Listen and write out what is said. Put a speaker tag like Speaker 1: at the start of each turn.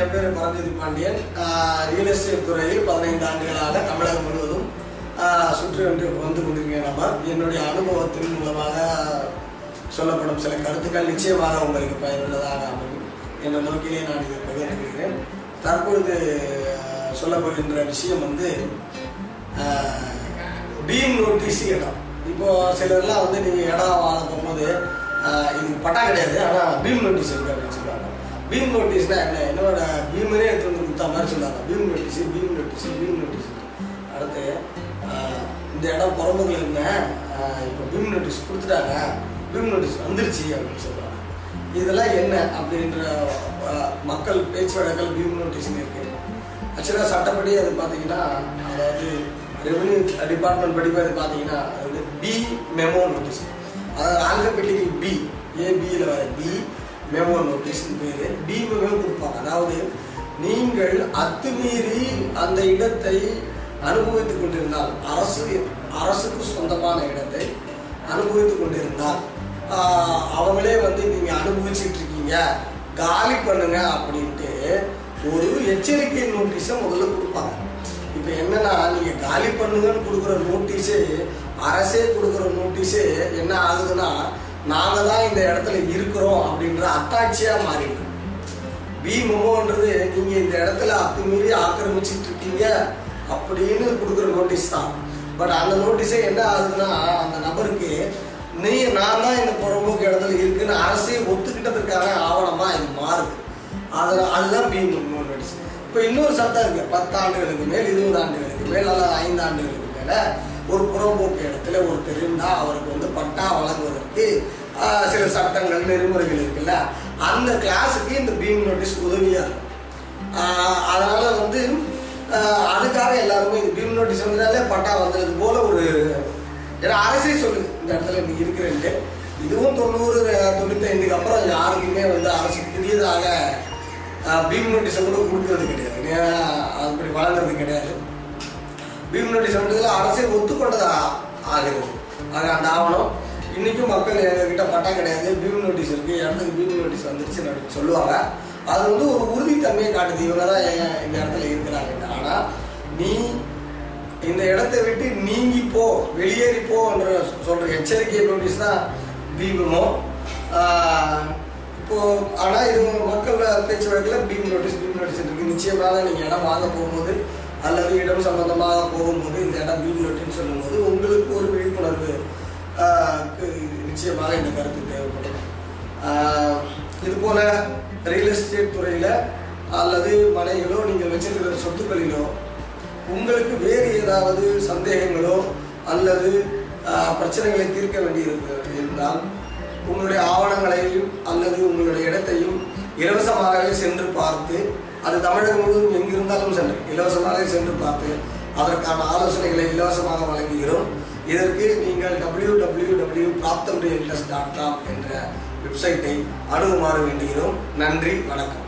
Speaker 1: என் பேர் Paranjothi Pandian real estate துறையில் பதினைந்து ஆண்டுகளாக தமிழகம் முழுவதும் சுற்றி வந்து வந்து கொண்டிருக்கேன் நம்ம என்னுடைய அனுபவத்தின் மூலமாக சொல்லப்படும் சில கருத்துக்கள் நிச்சயமாக உங்களுக்கு பயனுள்ளதாக அமையும். என்ற நோக்கிலே நான் இதை பகிர்ந்துக்கிறேன். தற்பொழுது சொல்லப்படுகின்ற விஷயம் வந்து பீம் நோட்டீஸ் இடம். இப்போது சிலர்லாம் வந்து நீங்கள் இடம் வாங்க போகும்போது இது பட்டா கிடையாது. ஆனால் பீம் நோட்டீஸ் இருக்கு அப்படின்னு சொல்லுவாங்க. பீம் நோட்டீஸ்னா என்ன என்னோட பீமனே எடுத்து வந்து கொடுத்தா மாதிரி சொல்லுவாங்க பீம் நோட்டீஸ் பீம் நோட்டீஸ் பீம் நோட்டீஸ் அடுத்து இந்த இடம் புறமுகல இருந்தேன் இப்போ பீம் நோட்டீஸ் கொடுத்துட்டாங்க. பீம் நோட்டீஸ் வந்துருச்சு அப்படின்னு சொல்லுவாங்க இதெல்லாம் என்ன அப்படின்ற மக்கள் பேச்சு வழக்கல் பீம் நோட்டீஸ்னு இருக்கு. ஆக்சுவலாக சட்டப்படி அது பார்த்தீங்கன்னா அதாவது ரெவன்யூ டிபார்ட்மெண்ட் படி அது பார்த்தீங்கன்னா அது வந்து பி மெமோ நோட்டீஸ் அதாவது ஆல்பபெட்டிக்கல் பி ஏபியில் வர பி மெமோ நோட்டீஸ்னு பேர். பி கொடுப்பாங்க. அதாவது நீங்கள் அத்துமீறி அந்த இடத்தை அனுபவித்துக் கொண்டிருந்தால் அரசு அரசுக்கு சொந்தமான இடத்தை அனுபவித்துக் கொண்டிருந்தால் அவங்களே வந்து நீங்கள் அனுபவிச்சுட்டு இருக்கீங்க. காலி பண்ணுங்க அப்படின்ட்டு ஒரு எச்சரிக்கை நோட்டீஸை முதல்ல கொடுப்பாங்க. இப்போ என்னன்னா நீங்கள் காலி பண்ணுங்கன்னு கொடுக்குற நோட்டீஸு அரசே கொடுக்குற நோட்டீஸு என்ன ஆகுதுன்னா நாங்கள் தான் இந்த இடத்துல இருக்கிறோம் அப்படின்ற அத்தாட்சியாக மாறிவிடுது பிமுமோன்றது நீங்கள் இந்த இடத்துல அத்துமீறி ஆக்கிரமிச்சிட்டு இருக்கீங்க அப்படின்னு கொடுக்குற நோட்டீஸ் தான். பட் அந்த நோட்டீஸே என்ன ஆகுதுன்னா அந்த நபருக்கு நீ நான் தான் இந்த புறம்போக்கு இடத்துல இருக்குன்னு அரசே ஒத்துக்கிட்டதுக்கான ஆவணமாக இது மாறுது. அதில் அதுதான் பி மெமோ நோட்டீஸ் இப்போ இன்னொரு சட்டம் இருக்குது பத்து ஆண்டுகளுக்கு மேல் இருபது ஆண்டுகளுக்கு மேல் அல்லது ஐந்து ஆண்டுகளுக்கு மேலே ஒரு புறம்போக்கு இடத்துல ஒரு பெருந்தா அவருக்கு வந்து பட்டா வழங்குவதற்கு சில சட்டங்கள் நெறிமுறைகள் இருக்குல்ல? அந்த கிளாஸுக்கு இந்த பீம் நோட்டீஸ் உதவியாக இருக்கும். அதனால் அதனால வந்து அதுக்காக எல்லாருமே இந்த பீம் நோட்டீஸ் வந்ததாலே பட்டா வந்தது போல ஒரு ஏன்னா அரசே சொல்லுது இந்த இடத்துல நீ இருக்கிறேன்ட்டு. இதுவும் தொண்ணூறு தொண்ணூத்தைந்துக்கு அப்புறம் யாருக்குமே வந்து அரசு புதியதாக பீம் நோட்டீஸை கூட கொடுக்கறது கிடையாது. அப்படி வளர்ந்தது கிடையாது. பீம் நோட்டீஸ் வந்ததில் அரசே ஒத்துக்கொண்டதா? ஆகிறது ஆக அந்த ஆவணம். இன்னைக்கும் மக்கள் எங்ககிட்ட பட்டா கிடையாது. பீம் நோட்டீஸ் இருக்கு. இடத்துக்கு பீம் நோட்டீஸ் வந்துருச்சு சொல்லுவாங்க. அது வந்து ஒரு உறுதித்தன்மையை காட்டுது. இவங்க தான் இந்த இடத்துல இருக்கிறாங்க ஆனால் நீ இந்த இடத்த விட்டு நீங்கி போ வெளியேறி போன்ற சொல்ற எச்சரிக்கை நோட்டீஸ் தான் பீமோ இப்போ ஆனால் இது மக்கள் பேச்சு வழக்கில் பீம் நோட்டீஸ் பீம் நோட்டீஸ் இருக்கு. நிச்சயமாக நீங்கள் இடம் வாங்க போகும்போது அல்லது இடம் சம்பந்தமாக போகும்போது இந்த இடம் வீடு நோட்டீஸ் சொல்லும்போது உங்களுக்கு ஒரு விழிப்புணர்வு நிச்சயமாக இந்த கருத்து தேவைப்படும். இது போல ரியல் எஸ்டேட் துறையில அல்லது மனைகளோ நீங்கள் வச்சிருக்கிற சொத்துக்களிலோ உங்களுக்கு வேறு ஏதாவது சந்தேகங்களோ அல்லது பிரச்சனைகளை தீர்க்க வேண்டியிருக்கிறது என்றால் இருந்தால் உங்களுடைய ஆவணங்களையும் அல்லது உங்களுடைய இடத்தையும் இலவசமாகவே சென்று பார்த்து அது தமிழகம் முழுவதும் எங்கிருந்தாலும் சென்று இலவசமாக சென்று பார்த்து அதற்கான ஆலோசனைகளை இலவசமாக வழங்குகிறோம். இதற்கு நீங்கள் W W W dot com என்ற வெப்சைட்டை அணுகுமாறு வேண்டுகிறோம். நன்றி வணக்கம்.